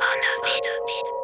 on the beat.